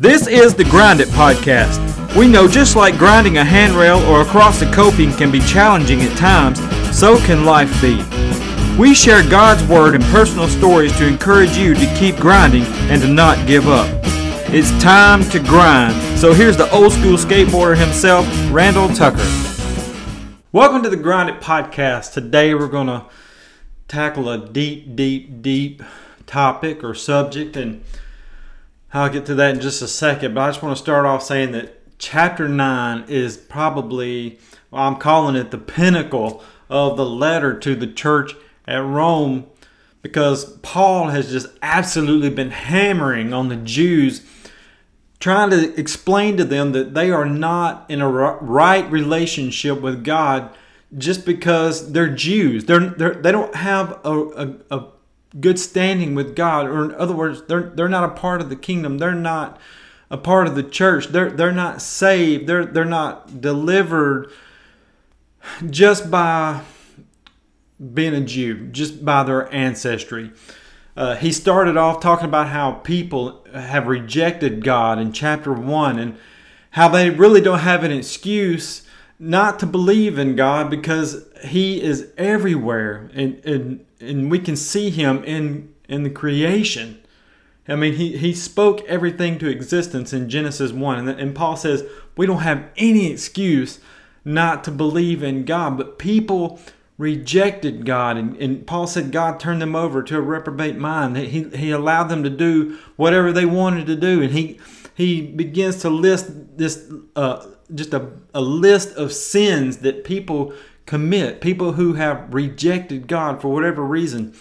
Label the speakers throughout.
Speaker 1: This is the Grind It Podcast. We know just like grinding a handrail or across a coping can be challenging at times, so can life be. We share God's Word and personal stories to encourage you to keep grinding and to not give up. It's time to grind. So here's the old school skateboarder himself, Randall Tucker. Welcome to the Grind It Podcast. Today we're going to tackle a deep, deep, deep topic or subject and I'll get to that in just a second, but I just want to start off saying that chapter 9 is probably, well, I'm calling it the pinnacle of the letter to the church at Rome because Paul has just absolutely been hammering on the Jews, trying to explain to them that they are not in a right relationship with God just because they're Jews. They're, they're, they don't have a, a, a good standing with God, or in other words, they're they're not a part of the kingdom. They're not a part of the church. They're they're not saved. They're they're not delivered just by being a Jew, just by their ancestry. Uh, he started off talking about how people have rejected God in chapter one and how they really don't have an excuse not to believe in God because He is everywhere and, and and we can see him in in the creation. I mean, he, he spoke everything to existence in Genesis 1. And, and Paul says we don't have any excuse not to believe in God. But people rejected God. And, and Paul said God turned them over to a reprobate mind. He, he allowed them to do whatever they wanted to do. And he, he begins to list this, uh, just a, a list of sins that people commit, people who have rejected God for whatever reason.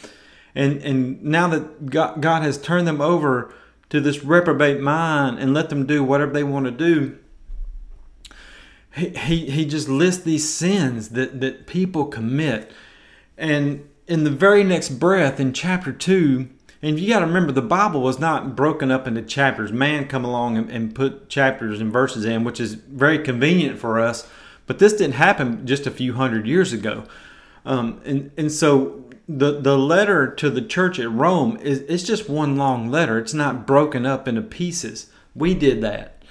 Speaker 1: And, and now that God, God has turned them over to this reprobate mind and let them do whatever they want to do, he, he, he just lists these sins that, that people commit. And in the very next breath, in chapter 2, and you got to remember the Bible was not broken up into chapters. Man come along and, and put chapters and verses in, which is very convenient for us but this didn't happen just a few hundred years ago. Um, and, and so the, the letter to the church at Rome is it's just one long letter. It's not broken up into pieces. We did that.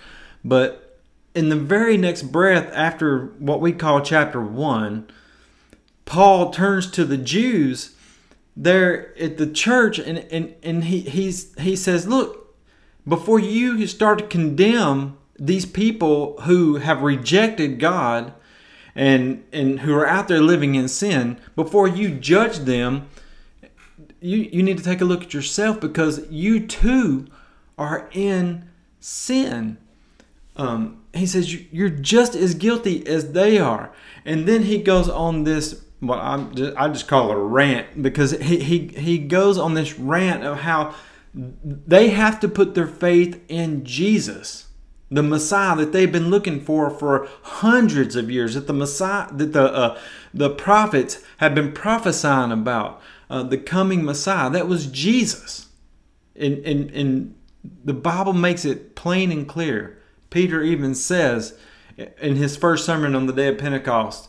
Speaker 1: But in the very next breath, after what we call chapter 1, Paul turns to the Jews there at the church and, and, and he, he's, he says, Look, before you start to condemn these people who have rejected God and and who are out there living in sin, before you judge them, you you need to take a look at yourself because you too are in sin. Um, he says you're just as guilty as they are, and then he goes on this. What I'm just, I just call it a rant because he, he he goes on this rant of how they have to put their faith in Jesus the Messiah that they've been looking for for hundreds of years, that the Messiah, that the uh, the prophets have been prophesying about uh, the coming Messiah. That was Jesus, and, and and the Bible makes it plain and clear. Peter even says in his first sermon on the day of Pentecost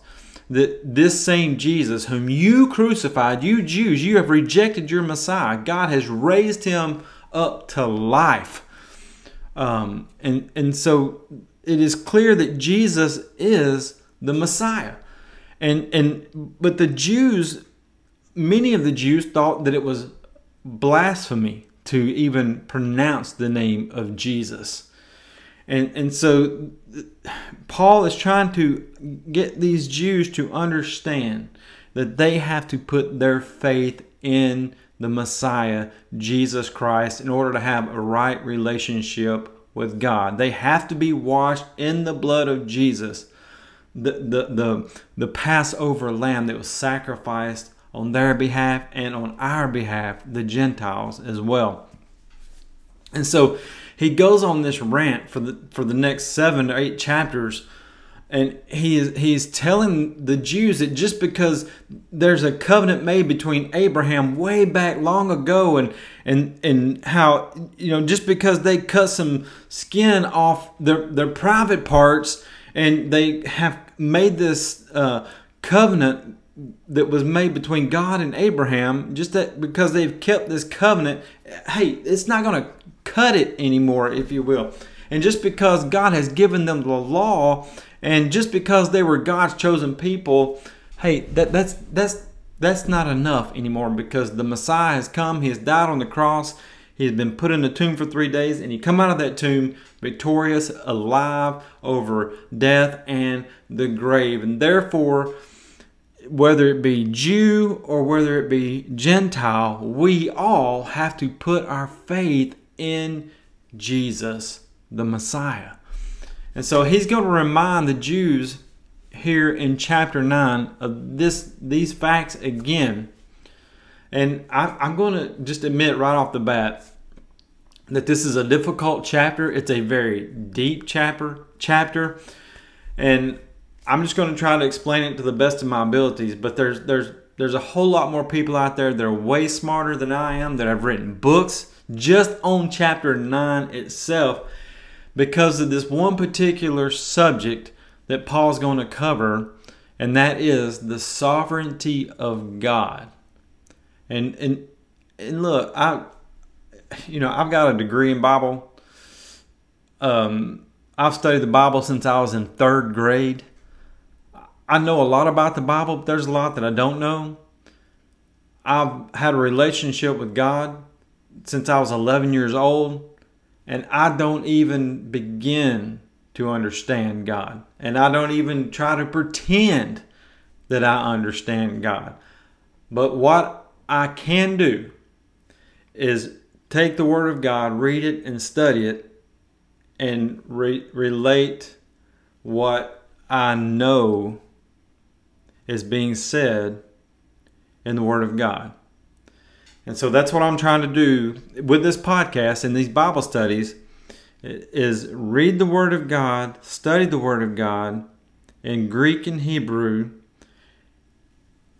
Speaker 1: that this same Jesus, whom you crucified, you Jews, you have rejected your Messiah. God has raised him up to life um, and, and so it is clear that Jesus is the Messiah. And, and, but the Jews, many of the Jews thought that it was blasphemy to even pronounce the name of Jesus. And, and so Paul is trying to get these Jews to understand that they have to put their faith in the Messiah, Jesus Christ, in order to have a right relationship with God. They have to be washed in the blood of Jesus, the, the, the, the Passover lamb that was sacrificed on their behalf and on our behalf, the Gentiles as well. And so he goes on this rant for the for the next seven to eight chapters and he is he's telling the Jews that just because there's a covenant made between Abraham way back long ago and and and how you know just because they cut some skin off their their private parts and they have made this uh, covenant that was made between God and Abraham just that because they've kept this covenant hey it's not going to cut it anymore, if you will. And just because God has given them the law, and just because they were God's chosen people, hey, that, that's that's that's not enough anymore because the Messiah has come, he has died on the cross, he has been put in the tomb for three days, and he come out of that tomb victorious, alive over death and the grave. And therefore, whether it be Jew or whether it be Gentile, we all have to put our faith in Jesus, the Messiah. And so he's going to remind the Jews here in chapter 9 of this these facts again. And I, I'm going to just admit right off the bat that this is a difficult chapter. It's a very deep chapter chapter. And I'm just going to try to explain it to the best of my abilities, but there's there's there's a whole lot more people out there that are way smarter than I am that have written books just on chapter 9 itself because of this one particular subject that Paul's going to cover and that is the sovereignty of God. And and and look, I you know, I've got a degree in Bible. Um I've studied the Bible since I was in 3rd grade. I know a lot about the Bible, but there's a lot that I don't know. I've had a relationship with God since I was 11 years old, and I don't even begin to understand God. And I don't even try to pretend that I understand God. But what I can do is take the Word of God, read it, and study it, and re- relate what I know is being said in the Word of God. And so that's what I'm trying to do with this podcast and these Bible studies is read the Word of God, study the Word of God in Greek and Hebrew,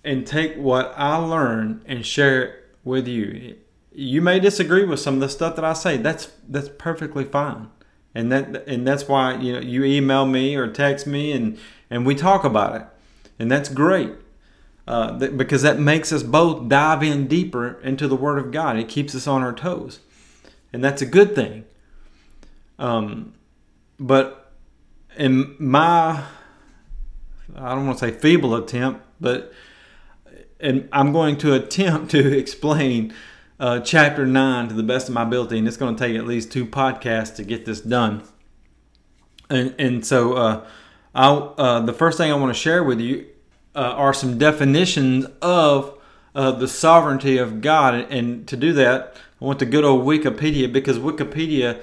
Speaker 1: and take what I learn and share it with you. You may disagree with some of the stuff that I say. That's that's perfectly fine. And that and that's why you know you email me or text me and and we talk about it and that's great uh, th- because that makes us both dive in deeper into the Word of God. It keeps us on our toes, and that's a good thing. Um, but in my, I don't want to say feeble attempt, but and I'm going to attempt to explain uh, chapter nine to the best of my ability, and it's going to take at least two podcasts to get this done. And and so. Uh, I, uh, the first thing I want to share with you uh, are some definitions of uh, the sovereignty of God. And, to do that, I went to good old Wikipedia because Wikipedia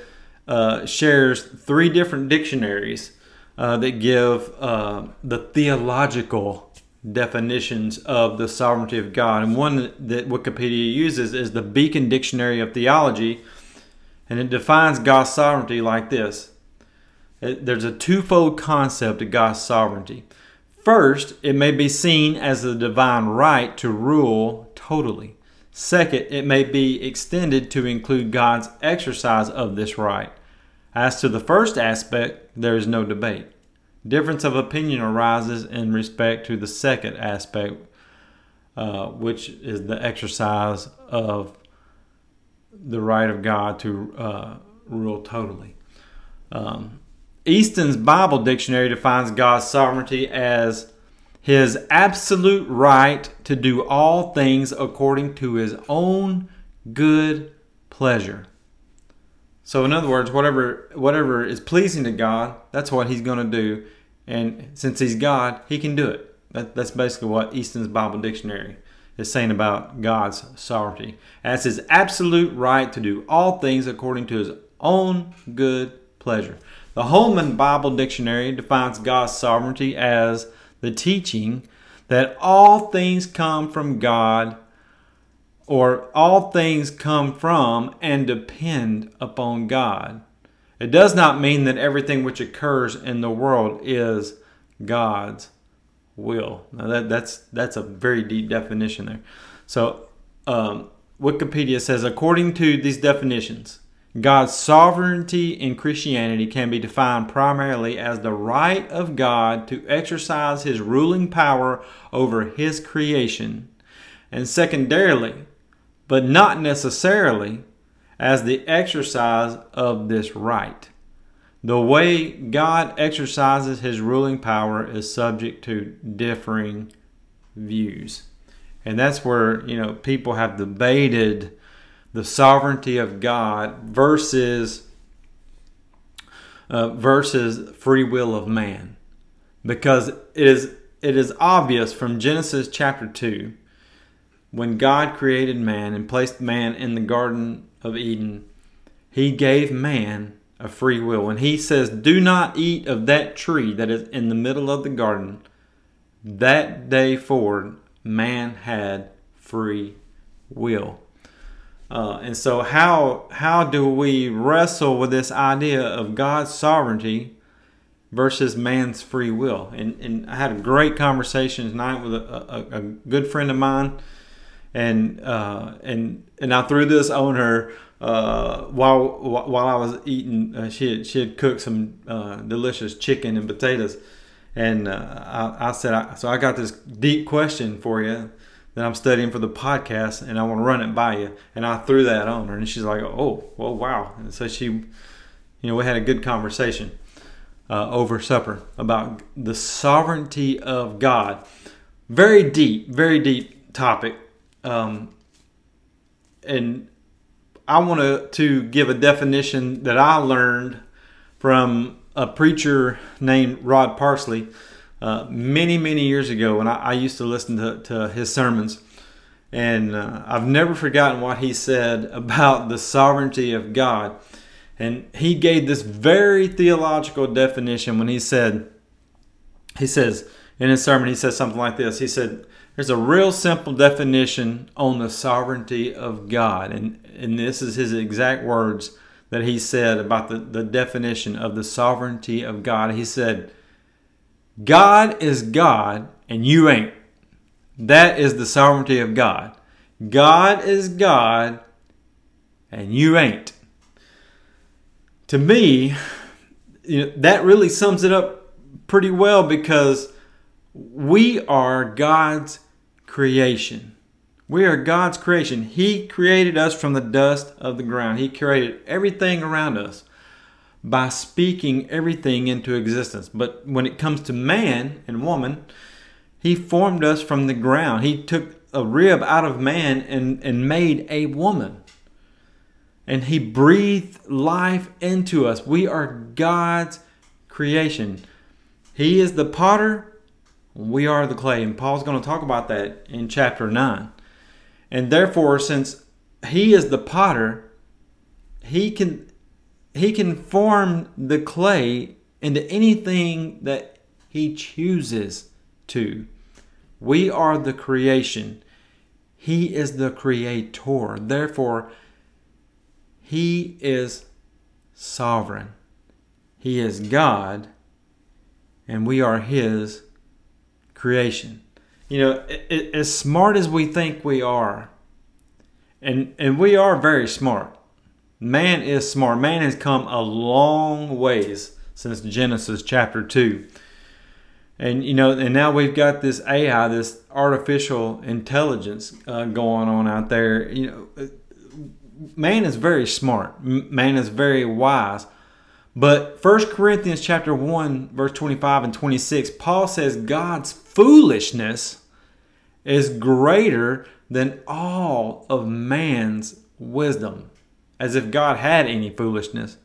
Speaker 1: uh, shares three different dictionaries uh, that give uh, the theological definitions of the sovereignty of God. And one that Wikipedia uses is the Beacon Dictionary of Theology, and it defines God's sovereignty like this there's a twofold concept of God's sovereignty. First, it may be seen as the divine right to rule totally. Second, it may be extended to include God's exercise of this right. As to the first aspect, there is no debate. Difference of opinion arises in respect to the second aspect, uh, which is the exercise of the right of God to uh, rule totally. Um, Easton's Bible Dictionary defines God's sovereignty as his absolute right to do all things according to his own good pleasure. So in other words, whatever whatever is pleasing to God, that's what he's going to do. And since he's God, he can do it. That, that's basically what Easton's Bible Dictionary is saying about God's sovereignty. As his absolute right to do all things according to his own good pleasure. The Holman Bible Dictionary defines God's sovereignty as the teaching that all things come from God or all things come from and depend upon God. It does not mean that everything which occurs in the world is God's will. Now that, that's that's a very deep definition there. So um, Wikipedia says according to these definitions, God's sovereignty in Christianity can be defined primarily as the right of God to exercise his ruling power over his creation, and secondarily, but not necessarily, as the exercise of this right. The way God exercises his ruling power is subject to differing views. And that's where, you know, people have debated the sovereignty of God versus uh, versus free will of man. Because it is it is obvious from Genesis chapter 2 when God created man and placed man in the garden of Eden, he gave man a free will. When he says, Do not eat of that tree that is in the middle of the garden, that day forward, man had free will. Uh, and so, how how do we wrestle with this idea of God's sovereignty versus man's free will? And, and I had a great conversation tonight with a, a, a good friend of mine, and uh, and and I threw this on her uh, while while I was eating, uh, she had, she had cooked some uh, delicious chicken and potatoes, and uh, I, I, said, I, so I got this deep question for you that I'm studying for the podcast, and I want to run it by you. And I threw that on her, and she's like, oh, well, wow. And so she, you know, we had a good conversation uh, over supper about the sovereignty of God. Very deep, very deep topic. Um, and I want to, to give a definition that I learned from a preacher named Rod Parsley uh, many, many years ago when I, I used to listen to, to his sermons. And uh, I've never forgotten what he said about the sovereignty of God. And he gave this very theological definition when he said, he says, in his sermon, he says something like this. He said, There's a real simple definition on the sovereignty of God. And and this is his exact words that he said about the, the definition of the sovereignty of God. He said, God is God and you ain't. That is the sovereignty of God. God is God and you ain't. To me, you know, that really sums it up pretty well because we are God's creation. We are God's creation. He created us from the dust of the ground. He created everything around us by speaking everything into existence. But when it comes to man and woman, He formed us from the ground. He took a rib out of man and, and made a woman. And He breathed life into us. We are God's creation. He is the potter, we are the clay. And Paul's going to talk about that in chapter 9. And therefore, since he is the potter, he can he can form the clay into anything that he chooses to. We are the creation. He is the creator. Therefore, he is sovereign. He is God, and we are his creation you know, as smart as we think we are, and and we are very smart. Man is smart. Man has come a long ways since Genesis chapter two. And you know, and now we've got this AI, this artificial intelligence uh, going on out there. You know, man is very smart. Man is very wise. But 1 Corinthians chapter 1 verse 25 and 26 Paul says God's foolishness is greater than all of man's wisdom as if God had any foolishness.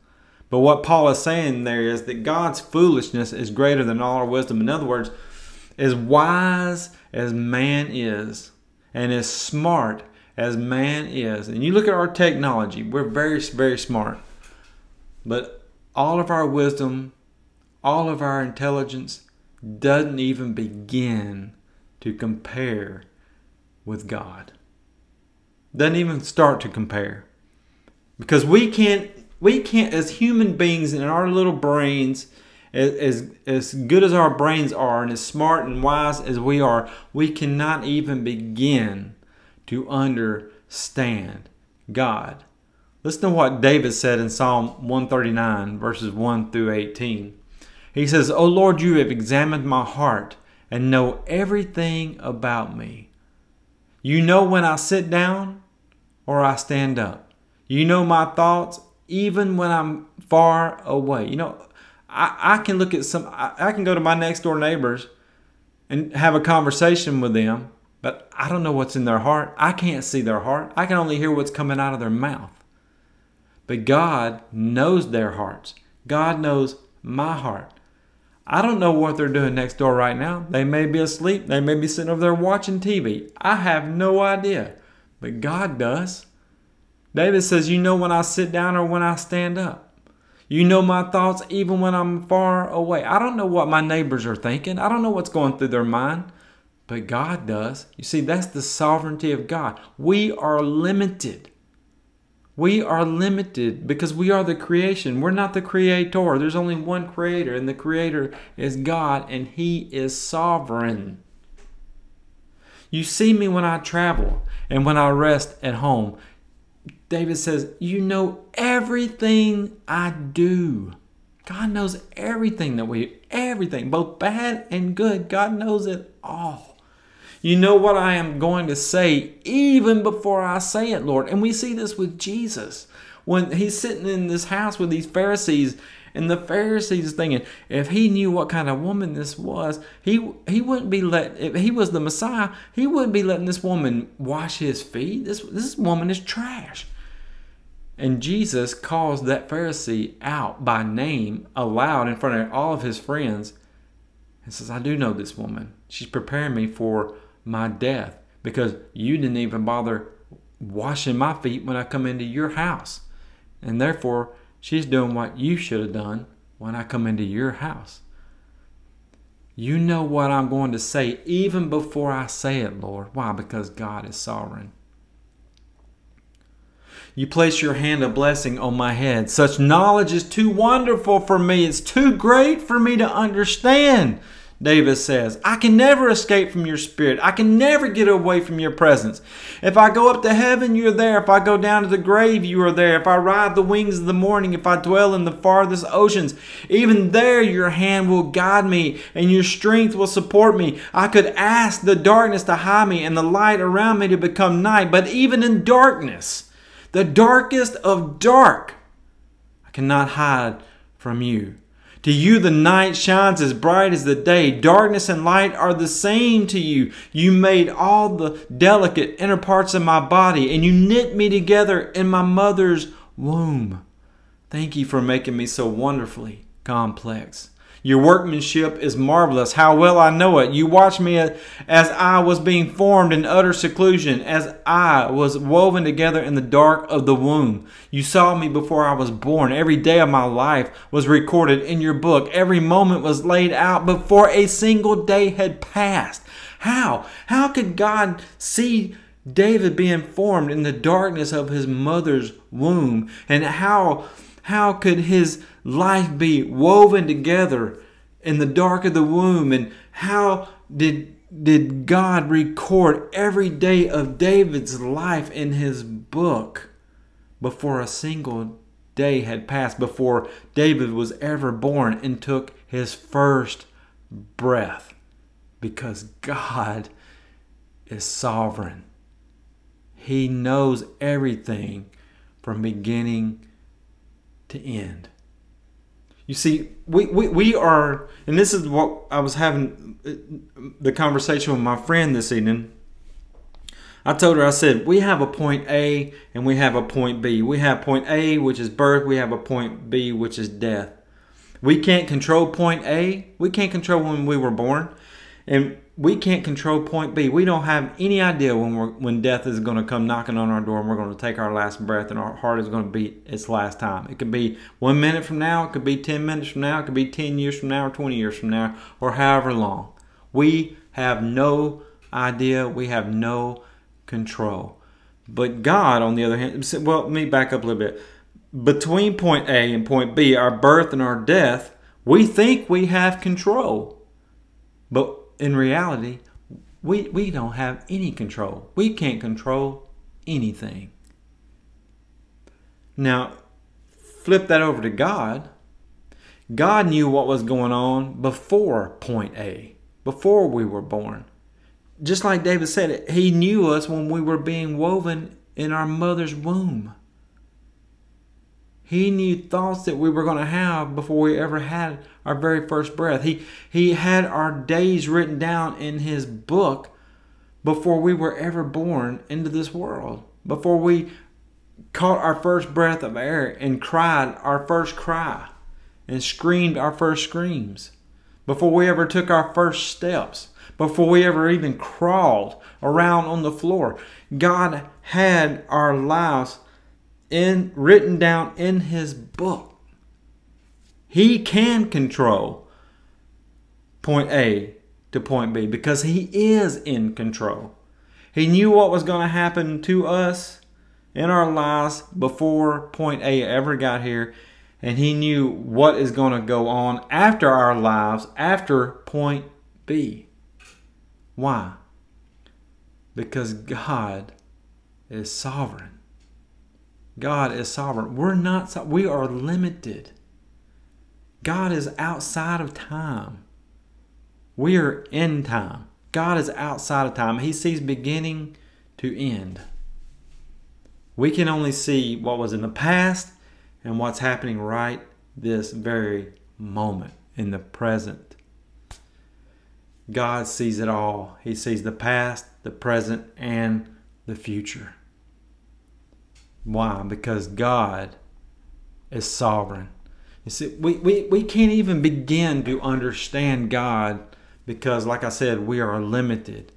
Speaker 1: But what Paul is saying there is that God's foolishness is greater than all our wisdom. In other words, as wise as man is and as smart as man is, and you look at our technology, we're very, very smart. But all of our wisdom, all of our intelligence doesn't even begin to compare with God. Doesn't even start to compare. Because we can't we can't as human beings in our little brains as, as good as our brains are and as smart and wise as we are, we cannot even begin to understand God. Listen to what David said in Psalm 139, verses 1 through 18. He says, O Lord, you have examined my heart and know everything about me. You know when I sit down or I stand up. You know my thoughts even when I'm far away. You know, I, I can look at some, I, I can go to my next door neighbors and have a conversation with them, but I don't know what's in their heart. I can't see their heart. I can only hear what's coming out of their mouth. But God knows their hearts. God knows my heart. I don't know what they're doing next door right now. They may be asleep. They may be sitting over there watching TV. I have no idea. But God does. David says, You know when I sit down or when I stand up. You know my thoughts even when I'm far away. I don't know what my neighbors are thinking. I don't know what's going through their mind, but God does. You see, that's the sovereignty of God. We are limited. We are limited because we are the creation. We're not the creator. There's only one creator, and the creator is God, and He is sovereign. You see me when I travel and when I rest at home. David says, You know everything I do. God knows everything that we, everything, both bad and good. God knows it all. You know what I am going to say even before I say it, Lord. And we see this with Jesus. When he's sitting in this house with these Pharisees, and the Pharisees thinking, if he knew what kind of woman this was, he he wouldn't be let. If he was the Messiah, he wouldn't be letting this woman wash his feet. This this woman is trash. And Jesus calls that Pharisee out by name aloud in front of all of his friends and says, I do know this woman. She's preparing me for my death because you didn't even bother washing my feet when I come into your house. And therefore, she's doing what you should have done when I come into your house. You know what I'm going to say even before I say it, Lord. Why? Because God is sovereign. You place your hand of blessing on my head. Such knowledge is too wonderful for me. It's too great for me to understand. David says, I can never escape from your spirit. I can never get away from your presence. If I go up to heaven, you're there. If I go down to the grave, you are there. If I ride the wings of the morning, if I dwell in the farthest oceans, even there your hand will guide me and your strength will support me. I could ask the darkness to hide me and the light around me to become night, but even in darkness, the darkest of dark, I cannot hide from you. To you, the night shines as bright as the day. Darkness and light are the same to you. You made all the delicate inner parts of my body, and you knit me together in my mother's womb. Thank you for making me so wonderfully complex. Your workmanship is marvelous. How well I know it. You watched me as I was being formed in utter seclusion, as I was woven together in the dark of the womb. You saw me before I was born. Every day of my life was recorded in your book. Every moment was laid out before a single day had passed. How? How could God see David being formed in the darkness of his mother's womb? And how how could his life be woven together in the dark of the womb? And how did, did God record every day of David's life in his book before a single day had passed, before David was ever born and took his first breath? Because God is sovereign. He knows everything from beginning to end. You see, we, we, we are, and this is what I was having uh, the conversation with my friend this evening. I told her, I said, we have a point A and we have a point B. We have point A, which is birth, we have a point B, which is death. We can't control point A, we can't control when we were born. And we can't control point B. We don't have any idea when we're, when death is going to come knocking on our door and we're going to take our last breath and our heart is going to beat its last time. It could be one minute from now, it could be 10 minutes from now, it could be 10 years from now or 20 years from now or however long. We have no idea. We have no control. But God, on the other hand, well, let me back up a little bit. Between point A and point B, our birth and our death, we think we have control. But in reality, we, we don't have any control. We can't control anything. Now, flip that over to God. God knew what was going on before point A, before we were born. Just like David said, He knew us when we were being woven in our mother's womb. He knew thoughts that we were going to have before we ever had our very first breath. He, he had our days written down in His book before we were ever born into this world, before we caught our first breath of air and cried our first cry and screamed our first screams, before we ever took our first steps, before we ever even crawled around on the floor. God had our lives in written down in his book. He can control point A to point B because he is in control. He knew what was going to happen to us in our lives before point A ever got here, and he knew what is going to go on after our lives after point B. Why? Because God is sovereign. God is sovereign. We're not, we are limited. God is outside of time. We are in time. God is outside of time. He sees beginning to end. We can only see what was in the past and what's happening right this very moment in the present. God sees it all. He sees the past, the present, and the future. Why? Because God is sovereign. You see, we, we, we can't even begin to understand God because, like I said, we are limited.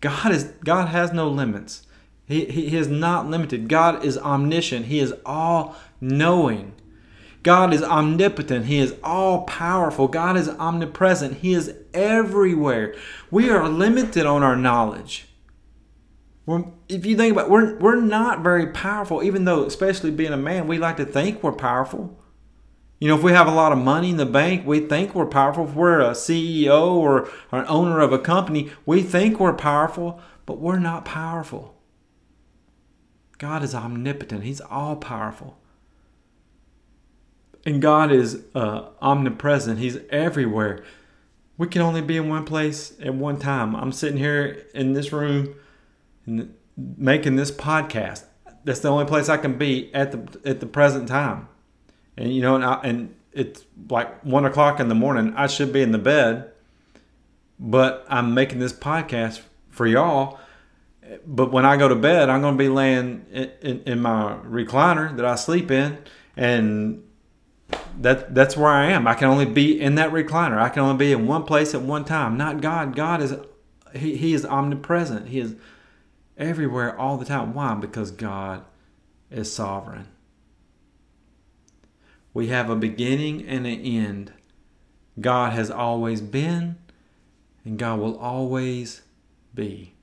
Speaker 1: God is God has no limits. He, he, he is not limited. God is omniscient. He is all knowing. God is omnipotent. He is all powerful. God is omnipresent. He is everywhere. We are limited on our knowledge. If you think about it, we're, we're not very powerful, even though, especially being a man, we like to think we're powerful. You know, if we have a lot of money in the bank, we think we're powerful. If we're a CEO or, or an owner of a company, we think we're powerful, but we're not powerful. God is omnipotent, He's all powerful. And God is uh, omnipresent, He's everywhere. We can only be in one place at one time. I'm sitting here in this room making this podcast. That's the only place I can be at the at the present time and you know, and, I, and it's like one o'clock in the morning. I should be in the bed, but I'm making this podcast for y'all. But when I go to bed, I'm going to be laying in, in, in my recliner that I sleep in, and that that's where I am. I can only be in that recliner. I can only be in one place at one time. Not God. God is he, he is omnipresent. He is everywhere all the time. Why? Because God is sovereign. We have a beginning and an end. God has always been, and God will always be.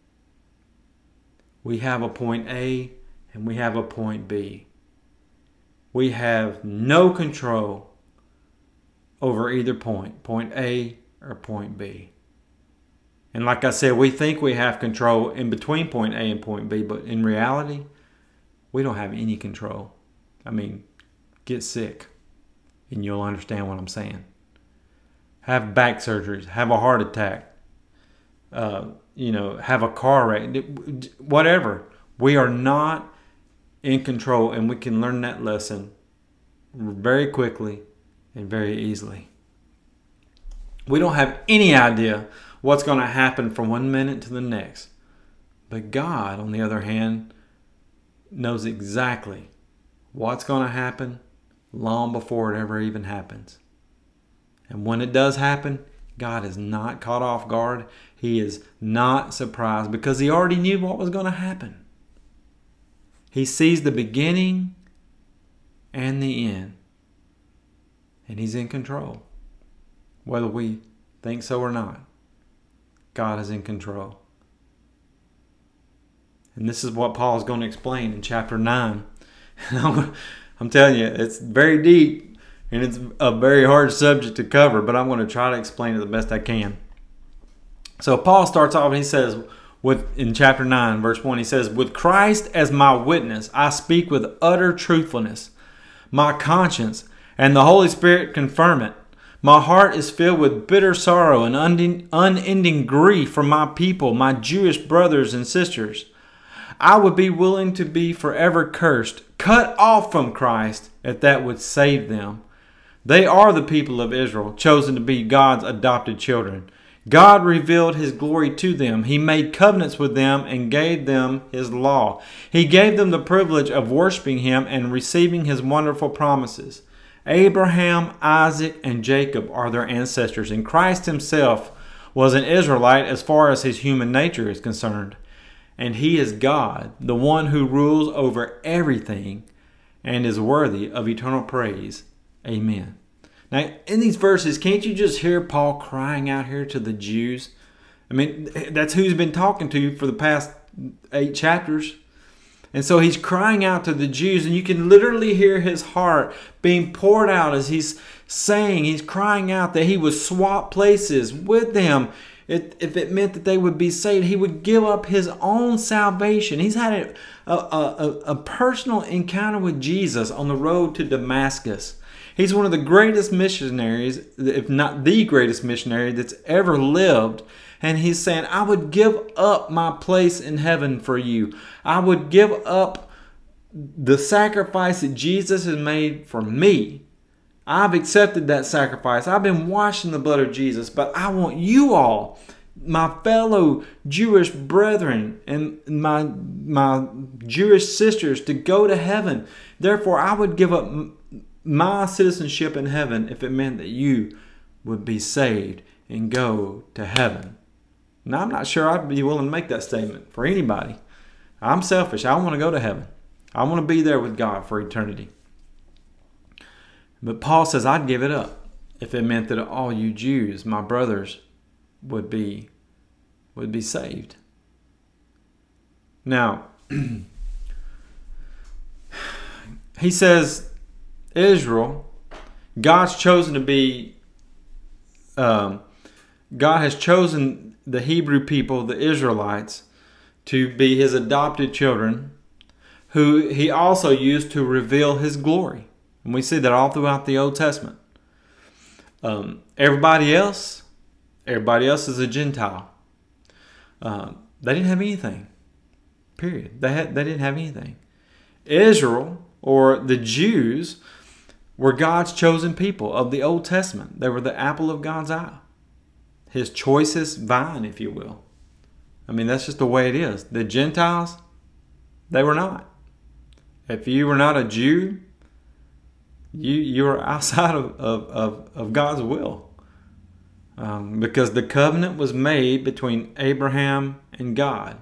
Speaker 1: We have a point A and we have a point B. We have no control over either point, point A or point B. And like I said, we think we have control in between point A and point B, but in reality, we don't have any control. I mean, get sick and you'll understand what I'm saying. Have back surgeries, have a heart attack, uh, you know, have a car wreck, whatever. We are not in control, and we can learn that lesson very quickly and very easily. We don't have any idea what's going to happen from one minute to the next. But God, on the other hand, knows exactly what's going to happen long before it ever even happens. And when it does happen, God is not caught off guard. He is not surprised because he already knew what was going to happen. He sees the beginning and the end. And he's in control. Whether we think so or not, God is in control. And this is what Paul is going to explain in chapter 9. I'm telling you, it's very deep and it's a very hard subject to cover, but I'm going to try to explain it the best I can. So Paul starts off and he says, with in chapter 9, verse 1, he says, With Christ as my witness, I speak with utter truthfulness. My conscience and the Holy Spirit confirm it. My heart is filled with bitter sorrow and unending grief for my people, my Jewish brothers and sisters. I would be willing to be forever cursed, cut off from Christ, if that would save them. They are the people of Israel, chosen to be God's adopted children. God revealed his glory to them. He made covenants with them and gave them his law. He gave them the privilege of worshiping him and receiving his wonderful promises. Abraham, Isaac, and Jacob are their ancestors, and Christ himself was an Israelite as far as his human nature is concerned. And he is God, the one who rules over everything and is worthy of eternal praise. Amen. Now, in these verses, can't you just hear Paul crying out here to the Jews? I mean, that's who he's been talking to for the past eight chapters. And so he's crying out to the Jews, and you can literally hear his heart being poured out as he's saying, he's crying out that he would swap places with them. If it meant that they would be saved, he would give up his own salvation. He's had a, a, a, a personal encounter with Jesus on the road to Damascus. He's one of the greatest missionaries, if not the greatest missionary that's ever lived. And he's saying, I would give up my place in heaven for you. I would give up the sacrifice that Jesus has made for me. I've accepted that sacrifice. I've been washed in the blood of Jesus, but I want you all, my fellow Jewish brethren and my my Jewish sisters to go to heaven. Therefore, I would give up my citizenship in heaven if it meant that you would be saved and go to heaven. Now, I'm not sure I'd be willing to make that statement for anybody. I'm selfish. I want to go to heaven. I want to be there with God for eternity. But Paul says I'd give it up if it meant that all you Jews, my brothers, would be would be saved. Now, he says Israel, God's chosen to be, um, God has chosen the Hebrew people, the Israelites, to be his adopted children, who he also used to reveal his glory. And we see that all throughout the Old Testament. Um, everybody else, everybody else is a Gentile. Um, they didn't have anything. Period. They had they didn't have anything. Israel or the Jews were God's chosen people of the Old Testament. They were the apple of God's eye, His choicest vine, if you will. I mean, that's just the way it is. The Gentiles, they were not. If you were not a Jew, you you are outside of, of, of, of God's will. Um, because the covenant was made between Abraham and God.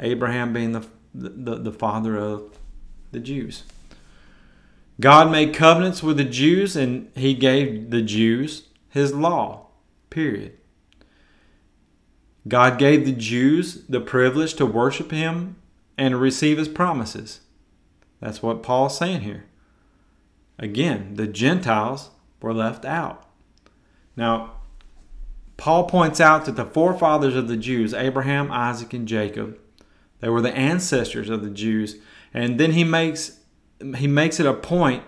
Speaker 1: Abraham being the, the, the father of the Jews. God made covenants with the Jews and he gave the Jews his law. Period. God gave the Jews the privilege to worship him and receive his promises. That's what Paul's saying here. Again, the Gentiles were left out. Now, Paul points out that the forefathers of the Jews, Abraham, Isaac, and Jacob, they were the ancestors of the Jews. And then he makes he makes it a point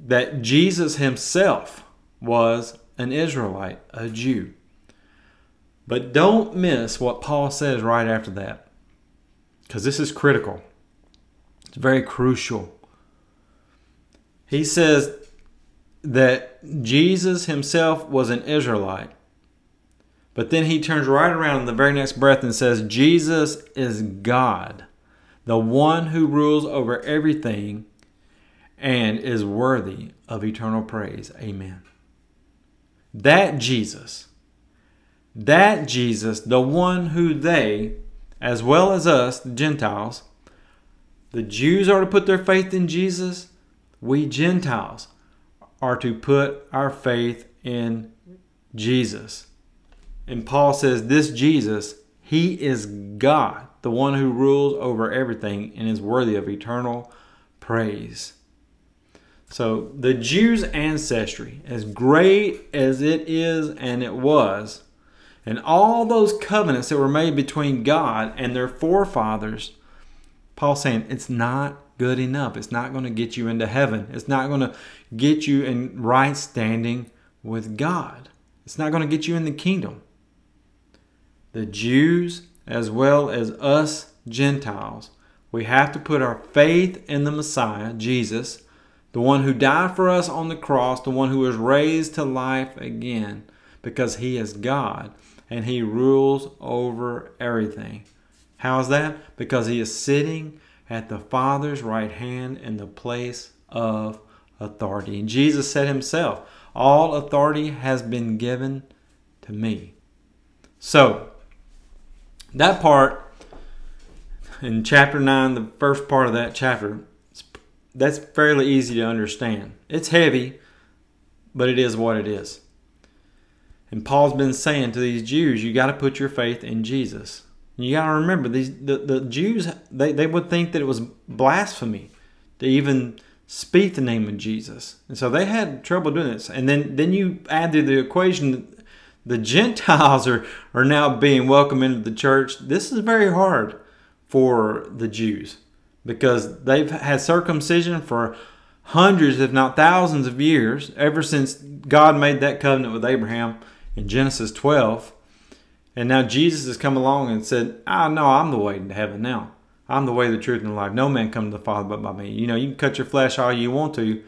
Speaker 1: that Jesus himself was an Israelite, a Jew. But don't miss what Paul says right after that, because this is critical. It's very crucial. He says that Jesus himself was an Israelite. But then he turns right around in the very next breath and says, Jesus is God the one who rules over everything and is worthy of eternal praise. Amen. That Jesus, that Jesus, the one who they, as well as us, the Gentiles, the Jews are to put their faith in Jesus, we Gentiles are to put our faith in Jesus. And Paul says, This Jesus, he is God the one who rules over everything and is worthy of eternal praise. So, the Jews' ancestry, as great as it is and it was, and all those covenants that were made between God and their forefathers, Paul's saying it's not good enough. It's not going to get you into heaven. It's not going to get you in right standing with God. It's not going to get you in the kingdom. The Jews as well as us Gentiles. We have to put our faith in the Messiah, Jesus, the one who died for us on the cross, the one who was raised to life again, because he is God and he rules over everything. How's that? Because he is sitting at the Father's right hand in the place of authority. And Jesus said himself, All authority has been given to me. So, that part in chapter 9, the first part of that chapter, that's fairly easy to understand. It's heavy, but it is what it is. And Paul's been saying to these Jews, you got to put your faith in Jesus. You got to remember these the, the Jews they, they would think that it was blasphemy to even speak the name of Jesus. And so they had trouble doing this. And then then you add to the equation the Gentiles are, are now being welcomed into the church. This is very hard for the Jews because they've had circumcision for hundreds, if not thousands of years, ever since God made that covenant with Abraham in Genesis 12. And now Jesus has come along and said, Ah, no, I'm the way to heaven now. I'm the way, the truth, and the life. No man come to the Father but by me. You know, you can cut your flesh all you want to,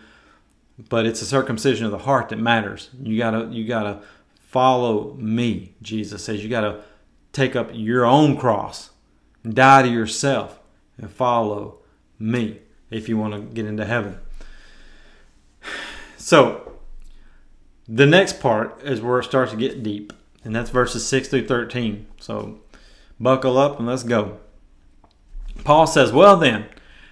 Speaker 1: but it's a circumcision of the heart that matters. You gotta, you gotta follow me. Jesus says you gotta take up your own cross, and die to yourself, and follow me if you want to get into heaven. So, the next part is where it starts to get deep, and that's verses 6 through 13. So, buckle up and let's go. Paul says, Well then,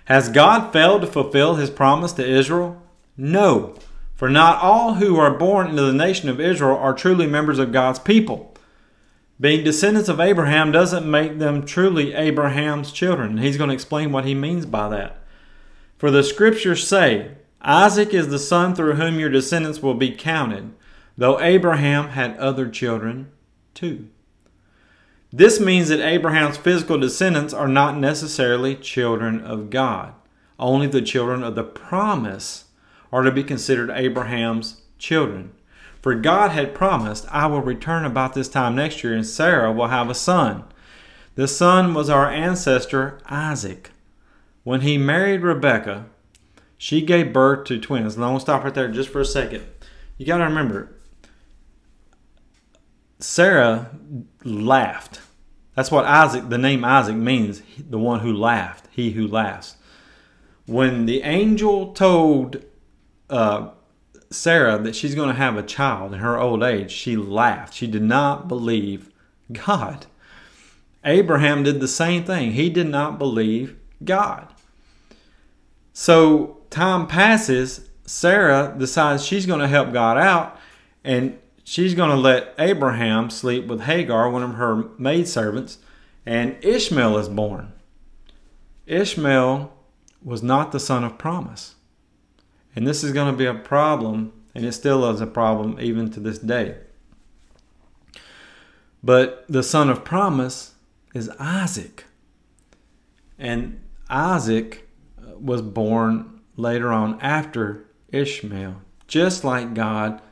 Speaker 1: has God failed to fulfill his promise to Israel? No, for not all who are born into the nation of Israel are truly members of God's people. Being descendants of Abraham doesn't make them truly Abraham's children. He's going to explain what he means by that. For the scriptures say, Isaac is the son through whom your descendants will be counted, though Abraham had other children too. This means that Abraham's physical descendants are not necessarily children of God. Only the children of the promise are to be considered Abraham's children. For God had promised, I will return about this time next year, and Sarah will have a son. The son was our ancestor Isaac. When he married Rebekah, she gave birth to twins. And I want to stop right there just for a second. You got to remember, Sarah laughed. That's what Isaac, the name Isaac means, the one who laughed, he who laughs. When the angel told uh, Sarah that she's going to have a child in her old age, she laughed. She did not believe God. Abraham did the same thing. He did not believe God. So time passes. Sarah decides she's going to help God out and she's going to let Abraham sleep with Hagar, one of her maidservants, and Ishmael is born. Ishmael was not the son of promise. And this is going to be a problem, and it still is a problem even to this day. But the son of promise is Isaac. And Isaac was born later on after Ishmael, just like God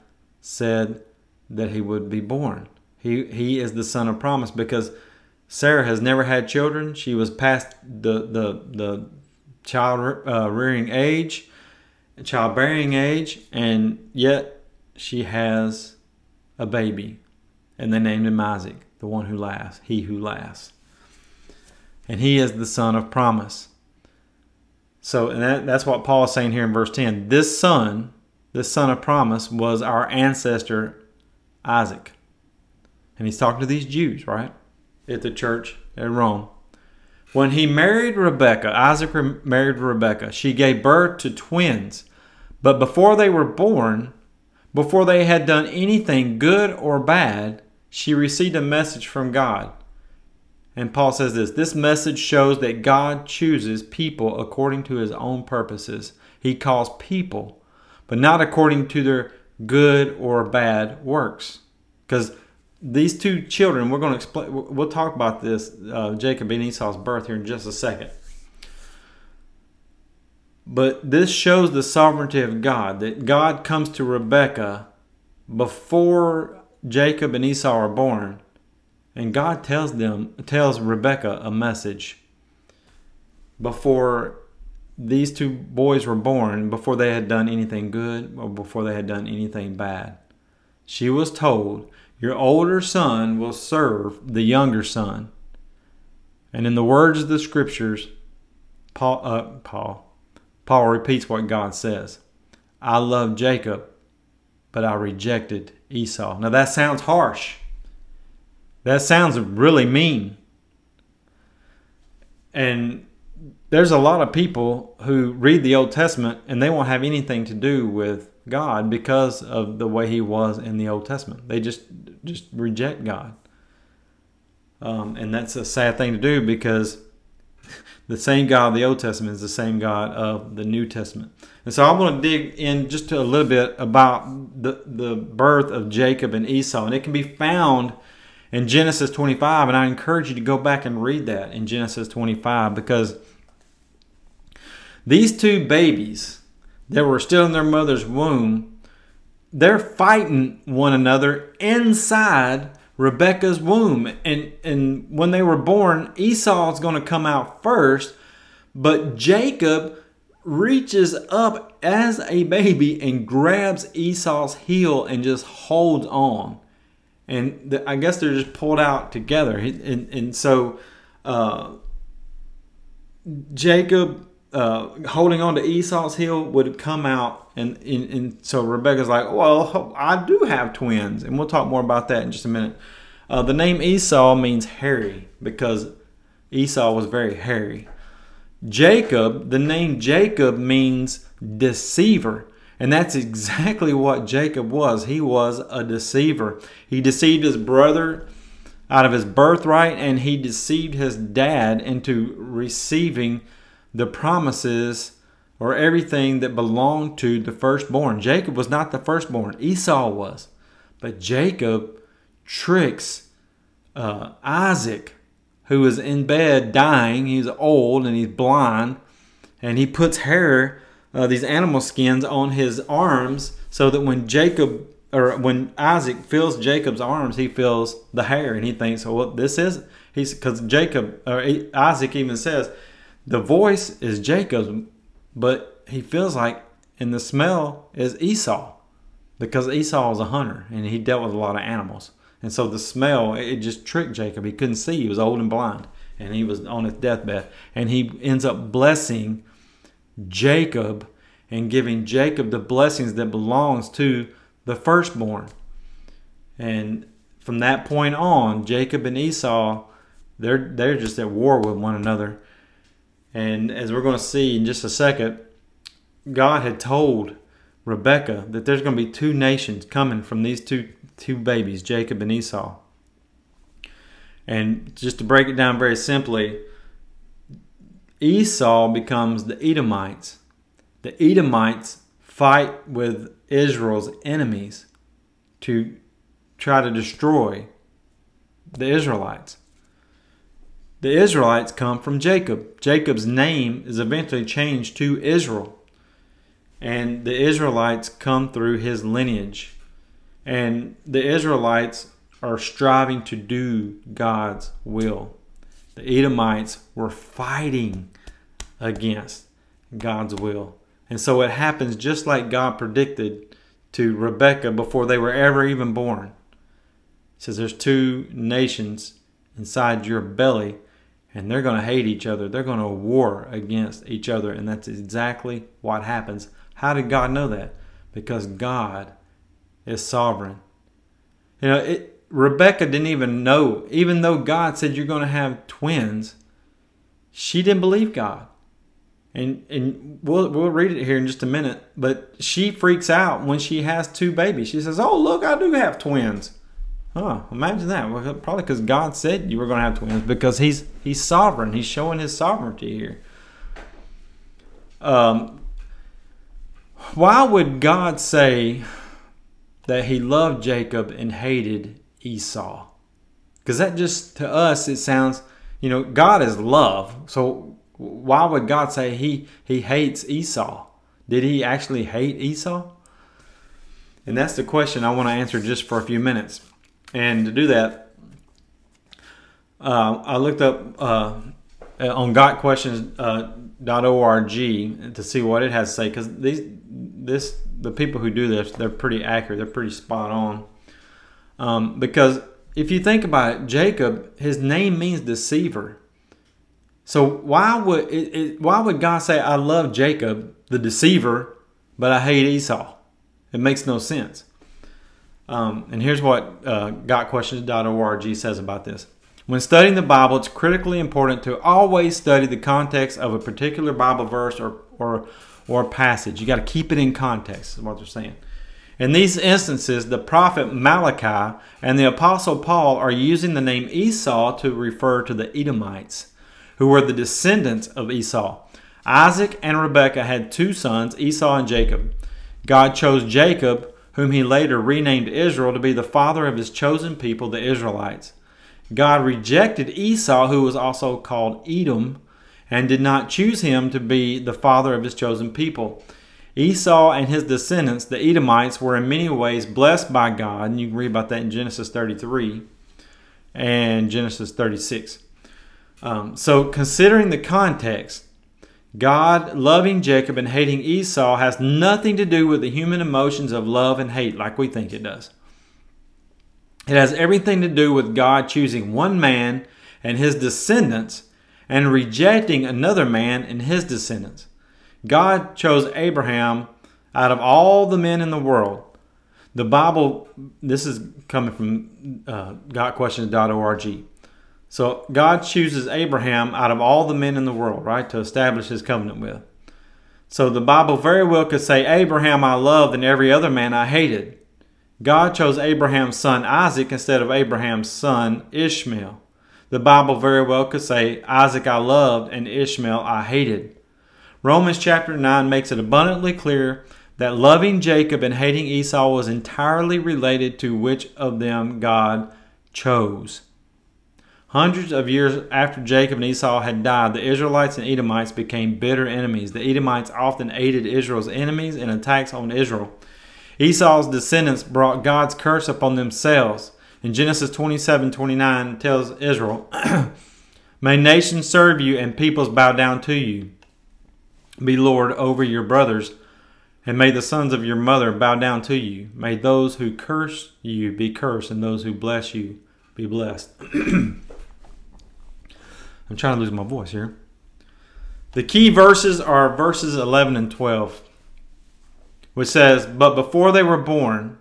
Speaker 1: said that he would be born. He, he is the son of promise because Sarah has never had children. She was past the, the, the child uh, rearing age childbearing age, and yet she has a baby. And they named him Isaac, the one who laughs, he who laughs. And he is the son of promise. So, and that, that's what Paul is saying here in verse 10. This son, this son of promise, was our ancestor Isaac. And he's talking to these Jews, right? At the church at Rome. When he married Rebekah, Isaac married Rebekah, she gave birth to twins. But before they were born, before they had done anything good or bad, she received a message from God. And Paul says this this message shows that God chooses people according to his own purposes. He calls people, but not according to their good or bad works. Because these two children, we're going to explain, we'll talk about this, uh, Jacob and Esau's birth here in just a second. But this shows the sovereignty of God that God comes to Rebekah before Jacob and Esau are born, and God tells them tells Rebekah a message. before these two boys were born, before they had done anything good or before they had done anything bad. She was told, Your older son will serve the younger son. And in the words of the scriptures, Paul, uh, Paul, Paul repeats what God says I love Jacob, but I rejected Esau. Now that sounds harsh. That sounds really mean. And there's a lot of people who read the Old Testament and they won't have anything to do with God because of the way He was in the Old Testament. They just just reject God, um, and that's a sad thing to do because the same God of the Old Testament is the same God of the New Testament. And so I want to dig in just a little bit about the the birth of Jacob and Esau, and it can be found in Genesis 25, and I encourage you to go back and read that in Genesis 25 because these two babies that were still in their mother's womb, they're fighting one another inside Rebecca's womb. And, and when they were born, Esau is going to come out first, but Jacob reaches up as a baby and grabs Esau's heel and just holds on. And the, I guess they're just pulled out together. And, and so uh, Jacob uh, holding on to Esau's heel would come out, and, and, and so Rebecca's like, "Well, I do have twins," and we'll talk more about that in just a minute. Uh, the name Esau means hairy because Esau was very hairy. Jacob, the name Jacob means deceiver. And that's exactly what Jacob was. He was a deceiver. He deceived his brother out of his birthright, and he deceived his dad into receiving the promises or everything that belonged to the firstborn. Jacob was not the firstborn, Esau was. But Jacob tricks uh, Isaac, who is in bed dying. He's old and he's blind. And he puts hair, uh, these animal skins, on his arms so that when Jacob or when Isaac feels Jacob's arms, he feels the hair and he thinks, oh, well, this is, he's, because Jacob, or Isaac even says, the voice is Jacob's, but he feels like, and the smell is Esau, because Esau is a hunter and he dealt with a lot of animals. And so the smell, it just tricked Jacob. He couldn't see. He was old and blind, and he was on his deathbed. And he ends up blessing Jacob and giving Jacob the blessings that belongs to the firstborn. And from that point on, Jacob and Esau, they're they're just at war with one another. And as we're going to see in just a second, God had told Rebecca that there's going to be two nations coming from these two two babies, Jacob and Esau. And just to break it down very simply, Esau becomes the Edomites. The Edomites fight with Israel's enemies to try to destroy the Israelites. The Israelites come from Jacob. Jacob's name is eventually changed to Israel. And the Israelites come through his lineage. And the Israelites are striving to do God's will. The Edomites were fighting against God's will. And so it happens just like God predicted to Rebekah before they were ever even born. It says there's two nations inside your belly and they're going to hate each other. They're going to war against each other. And that's exactly what happens. How did God know that? Because God is sovereign. You know, it, Rebecca didn't even know, even though God said you're going to have twins, she didn't believe God. And and we'll we'll read it here in just a minute. But she freaks out when she has two babies. She says, "Oh, look, I do have twins." Oh, imagine that. Well, probably because God said you were going to have twins because he's he's sovereign. He's showing his sovereignty here. Um, why would God say that he loved Jacob and hated Esau? Because that just to us it sounds, you know, God is love. So why would God say he he hates Esau? Did he actually hate Esau? And that's the question I want to answer just for a few minutes. And to do that, uh, I looked up uh, on gotquestions.org to see what it has to say because these this the people who do this they're pretty accurate. They're pretty spot on. Um, because if you think about it, Jacob, his name means deceiver. So why would it, it, why would God say I love Jacob, the deceiver, but I hate Esau? It makes no sense. Um, and here's what uh, GotQuestions.org says about this. When studying the Bible, it's critically important to always study the context of a particular Bible verse or, or, or passage. You got to keep it in context, is what they're saying. In these instances, the prophet Malachi and the apostle Paul are using the name Esau to refer to the Edomites who were the descendants of Esau. Isaac and Rebekah had two sons, Esau and Jacob. God chose Jacob, whom he later renamed Israel, to be the father of his chosen people, the Israelites. God rejected Esau, who was also called Edom, and did not choose him to be the father of his chosen people. Esau and his descendants, the Edomites, were in many ways blessed by God, and you can read about that in Genesis 33 and Genesis 36. Um, so, considering the context, God loving Jacob and hating Esau has nothing to do with the human emotions of love and hate like we think it does. It has everything to do with God choosing one man and his descendants and rejecting another man and his descendants. God chose Abraham out of all the men in the world. The Bible, this is coming from uh, GotQuestions.org. So God chooses Abraham out of all the men in the world, right, to establish his covenant with. So the Bible very well could say, Abraham I loved and every other man I hated. God chose Abraham's son Isaac instead of Abraham's son Ishmael. The Bible very well could say, Isaac I loved and Ishmael I hated. Romans chapter 9 makes it abundantly clear that loving Jacob and hating Esau was entirely related to which of them God chose. Hundreds of years after Jacob and Esau had died, the Israelites and Edomites became bitter enemies. The Edomites often aided Israel's enemies in attacks on Israel. Esau's descendants brought God's curse upon themselves. In Genesis 27 29 tells Israel, May nations serve you and peoples bow down to you. Be Lord over your brothers, and may the sons of your mother bow down to you. May those who curse you be cursed, and those who bless you be blessed. I'm trying to lose my voice here. The key verses are verses 11 and 12, which says, But before they were born,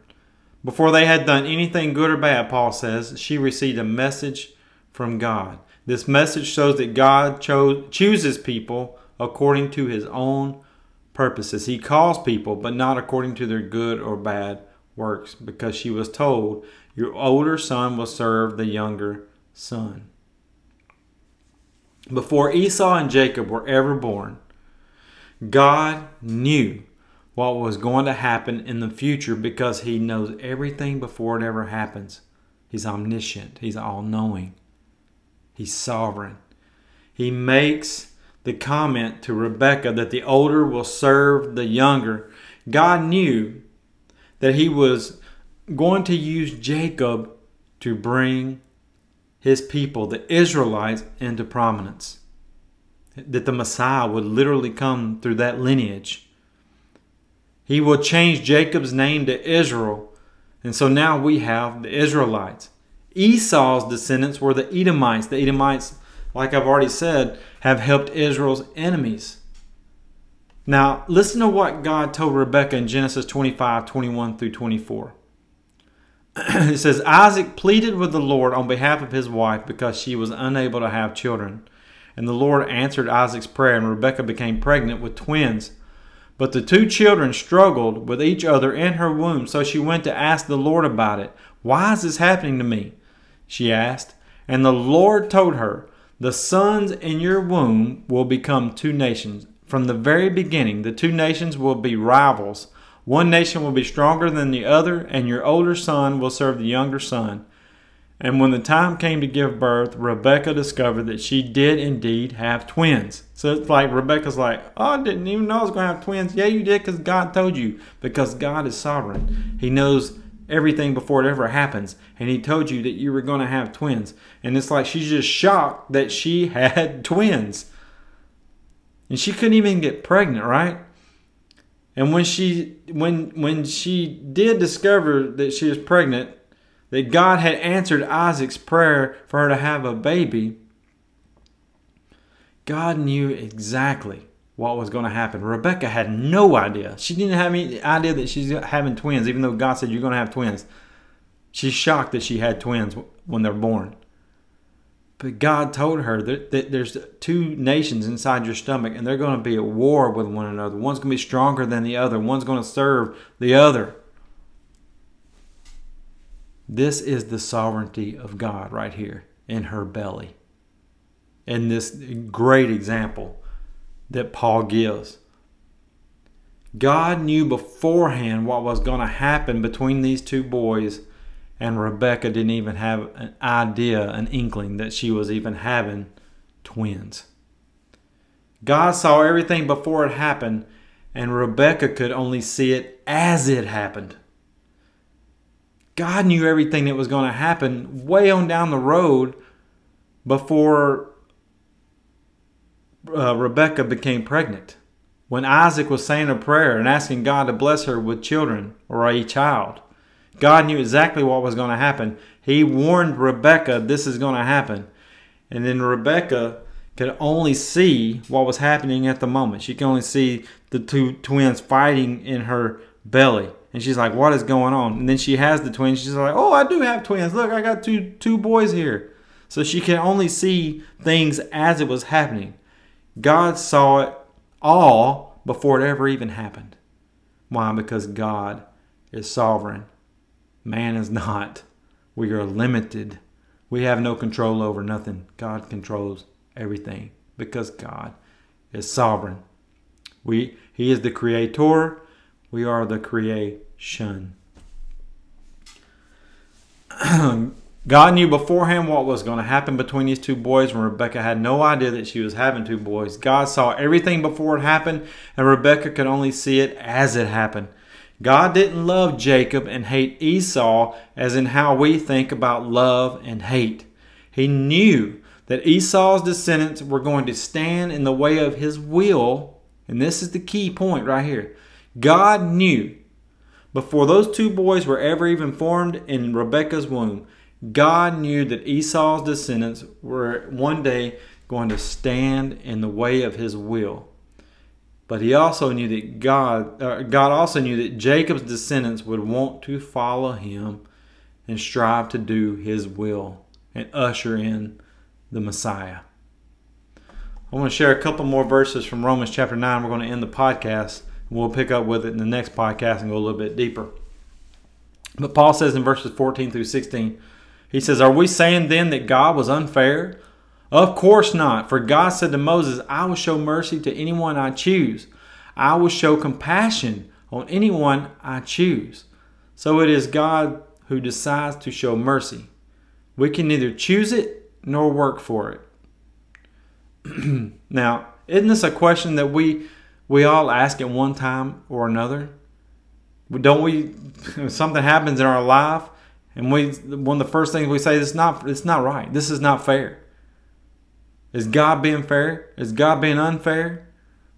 Speaker 1: before they had done anything good or bad, Paul says, she received a message from God. This message shows that God chose, chooses people according to his own purposes. He calls people, but not according to their good or bad works, because she was told, Your older son will serve the younger son before Esau and Jacob were ever born, God knew what was going to happen in the future because He knows everything before it ever happens. He's omniscient, He's all knowing, He's sovereign. He makes the comment to Rebekah that the older will serve the younger. God knew that He was going to use Jacob to bring his people, the Israelites, into prominence. That the Messiah would literally come through that lineage. He will change Jacob's name to Israel. And so now we have the Israelites. Esau's descendants were the Edomites. The Edomites, like I've already said, have helped Israel's enemies. Now, listen to what God told Rebekah in Genesis 25 21 through 24. it says Isaac pleaded with the Lord on behalf of his wife because she was unable to have children. And the Lord answered Isaac's prayer, and Rebekah became pregnant with twins. But the two children struggled with each other in her womb, so she went to ask the Lord about it. Why is this happening to me? She asked. And the Lord told her, The sons in your womb will become two nations. From the very beginning, the two nations will be rivals. One nation will be stronger than the other, and your older son will serve the younger son. And when the time came to give birth, Rebecca discovered that she did indeed have twins. So it's like Rebecca's like, Oh, I didn't even know I was going to have twins. Yeah, you did because God told you, because God is sovereign. He knows everything before it ever happens. And he told you that you were going to have twins. And it's like she's just shocked that she had twins. And she couldn't even get pregnant, right? And when she when when she did discover that she was pregnant, that God had answered Isaac's prayer for her to have a baby, God knew exactly what was going to happen. Rebecca had no idea. She didn't have any idea that she's having twins, even though God said you're going to have twins. She's shocked that she had twins when they're born. But God told her that, that there's two nations inside your stomach, and they're going to be at war with one another. One's going to be stronger than the other, one's going to serve the other. This is the sovereignty of God right here in her belly. In this great example that Paul gives. God knew beforehand what was going to happen between these two boys, and Rebecca didn't even have an idea, an inkling that she was even having twins. God saw everything before it happened, and Rebecca could only see it as it happened. God knew everything that was going to happen way on down the road before uh, Rebecca became pregnant. When Isaac was saying a prayer and asking God to bless her with children or a child, God knew exactly what was going to happen. He warned Rebecca this is going to happen. And then Rebecca could only see what was happening at the moment. She could only see the two twins fighting in her belly. And she's like, "What is going on?" And then she has the twins. She's like, "Oh, I do have twins. Look, I got two two boys here." So she can only see things as it was happening. God saw it all before it ever even happened. Why? Because God is sovereign. Man is not. We are limited. We have no control over nothing. God controls everything because God is sovereign. We he is the creator, we are the creation. God knew beforehand what was going to happen between these two boys when Rebecca had no idea that she was having two boys. God saw everything before it happened, and Rebecca could only see it as it happened. God didn't love Jacob and hate Esau as in how we think about love and hate. He knew that Esau's descendants were going to stand in the way of his will, and this is the key point right here. God knew before those two boys were ever even formed in Rebecca's womb God knew that Esau's descendants were one day going to stand in the way of his will. But he also knew that God, uh, God also knew that Jacob's descendants would want to follow him and strive to do his will and usher in the Messiah. I want to share a couple more verses from Romans chapter 9. We're going to end the podcast. We'll pick up with it in the next podcast and go a little bit deeper. But Paul says in verses 14 through 16, he says, Are we saying then that God was unfair? Of course not. For God said to Moses, I will show mercy to anyone I choose. I will show compassion on anyone I choose. So it is God who decides to show mercy. We can neither choose it nor work for it. now, isn't this a question that we we all ask at one time or another? Don't we? Something happens in our life, and we one of the first things we say is not it's not right. This is not fair. Is God being fair? Is God being unfair?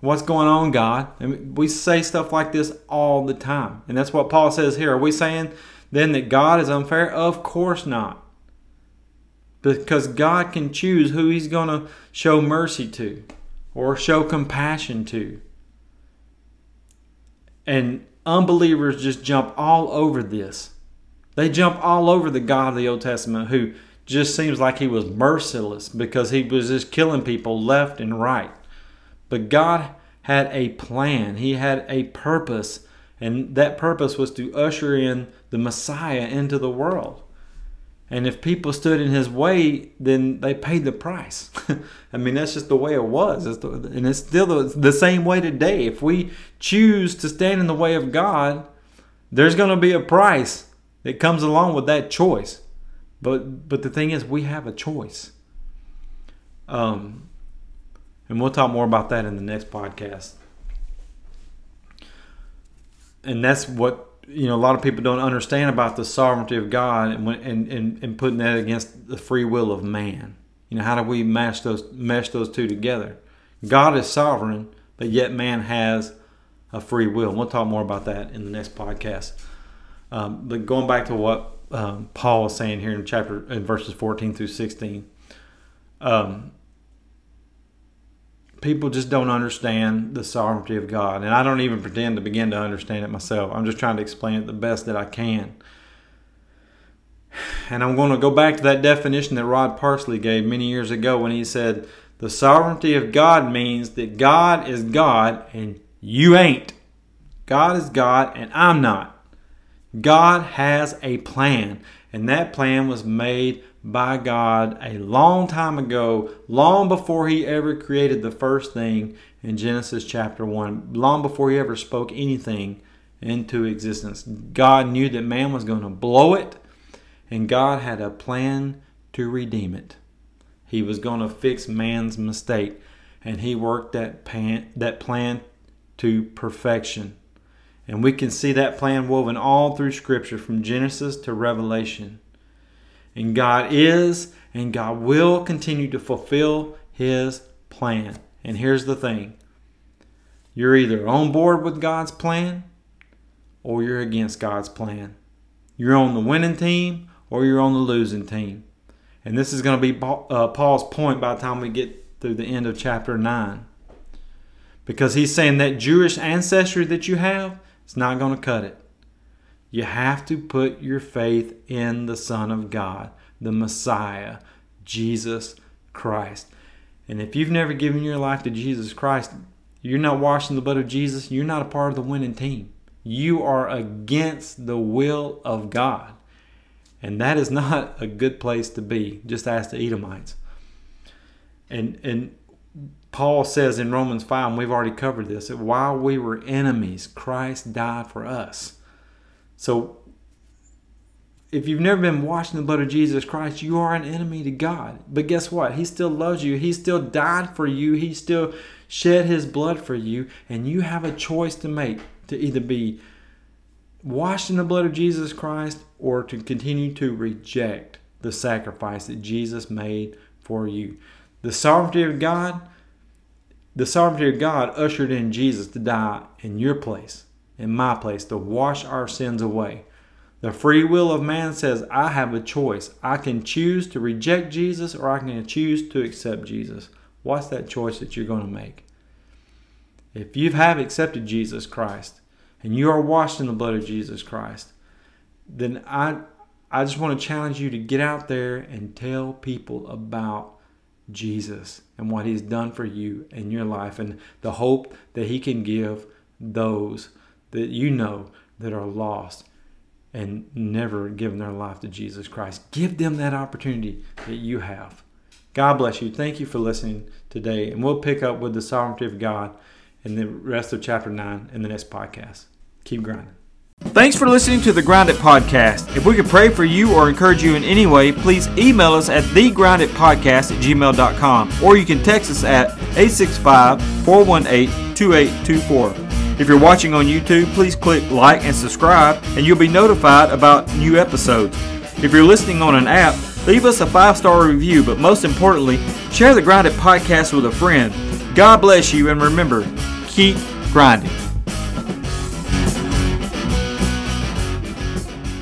Speaker 1: What's going on, God? And we say stuff like this all the time. And that's what Paul says here. Are we saying then that God is unfair? Of course not. Because God can choose who He's going to show mercy to or show compassion to. And unbelievers just jump all over this. They jump all over the God of the Old Testament who just seems like he was merciless because he was just killing people left and right. But God had a plan, He had a purpose, and that purpose was to usher in the Messiah into the world. And if people stood in his way, then they paid the price. I mean, that's just the way it was. and it's still the same way today. If we choose to stand in the way of God, there's going to be a price that comes along with that choice. But but the thing is, we have a choice. Um, and we'll talk more about that in the next podcast. And that's what you know a lot of people don't understand about the sovereignty of God and and, and, and putting that against the free will of man. You know, how do we mesh those mesh those two together? God is sovereign, but yet man has a free will. And we'll talk more about that in the next podcast. Um, but going back to what um, Paul is saying here in chapter in verses 14 through 16, um, people just don't understand the sovereignty of God, and I don't even pretend to begin to understand it myself. I'm just trying to explain it the best that I can. And I'm going to go back to that definition that Rod Parsley gave many years ago when he said, The sovereignty of God means that God is God and you ain't. God is God and I'm not. God has a plan, and that plan was made by God a long time ago, long before He ever created the first thing in Genesis chapter 1, long before He ever spoke anything into existence. God knew that man was going to blow it, and God had a plan to redeem it. He was going to fix man's mistake, and He worked that, pan, that plan to perfection. And we can see that plan woven all through Scripture from Genesis to Revelation. And God is and God will continue to fulfill His plan. And here's the thing you're either on board with God's plan or you're against God's plan. You're on the winning team or you're on the losing team. And this is going to be uh, Paul's point by the time we get through the end of chapter 9. Because he's saying that Jewish ancestry that you have it's not going to cut it. You have to put your faith in the Son of God, the Messiah, Jesus Christ. And if you've never given your life to Jesus Christ, you're not washing the blood of Jesus, you're not a part of the winning team. You are against the will of God. And that is not a good place to be. Just ask the Edomites. And and Paul says in Romans 5, and we've already covered this, that while we were enemies, Christ died for us. So if you've never been washed in the blood of Jesus Christ, you are an enemy to God. But guess what? He still loves you. He still died for you. He still shed his blood for you. And you have a choice to make to either be washed in the blood of Jesus Christ or to continue to reject the sacrifice that Jesus made for you. The sovereignty of God the sovereignty of God ushered in Jesus to die in your place, in my place, to wash our sins away. The free will of man says, I have a choice. I can choose to reject Jesus or I can choose to accept Jesus. What's that choice that you're going to make? If you have accepted Jesus Christ and you are washed in the blood of Jesus Christ, then I, I just want to challenge you to get out there and tell people about Jesus and what He's done for you in your life and the hope that He can give those that you know that are lost and never given their life to Jesus Christ. Give them that opportunity that you have. God bless you. Thank you for listening today. And we'll pick up with the sovereignty of God in the rest of chapter 9 in the next podcast. Keep grinding. Thanks for listening to the Grind It Podcast. If we could pray for you or encourage you in any way, please email us at thegrinditpodcast at gmail.com or you can text us at 865 418 2824. If you're watching on YouTube, please click like and subscribe and you'll be notified about new episodes. If you're listening on an app, leave us a five star review, but most importantly, share the Grind It Podcast with a friend. God bless you and remember, keep grinding.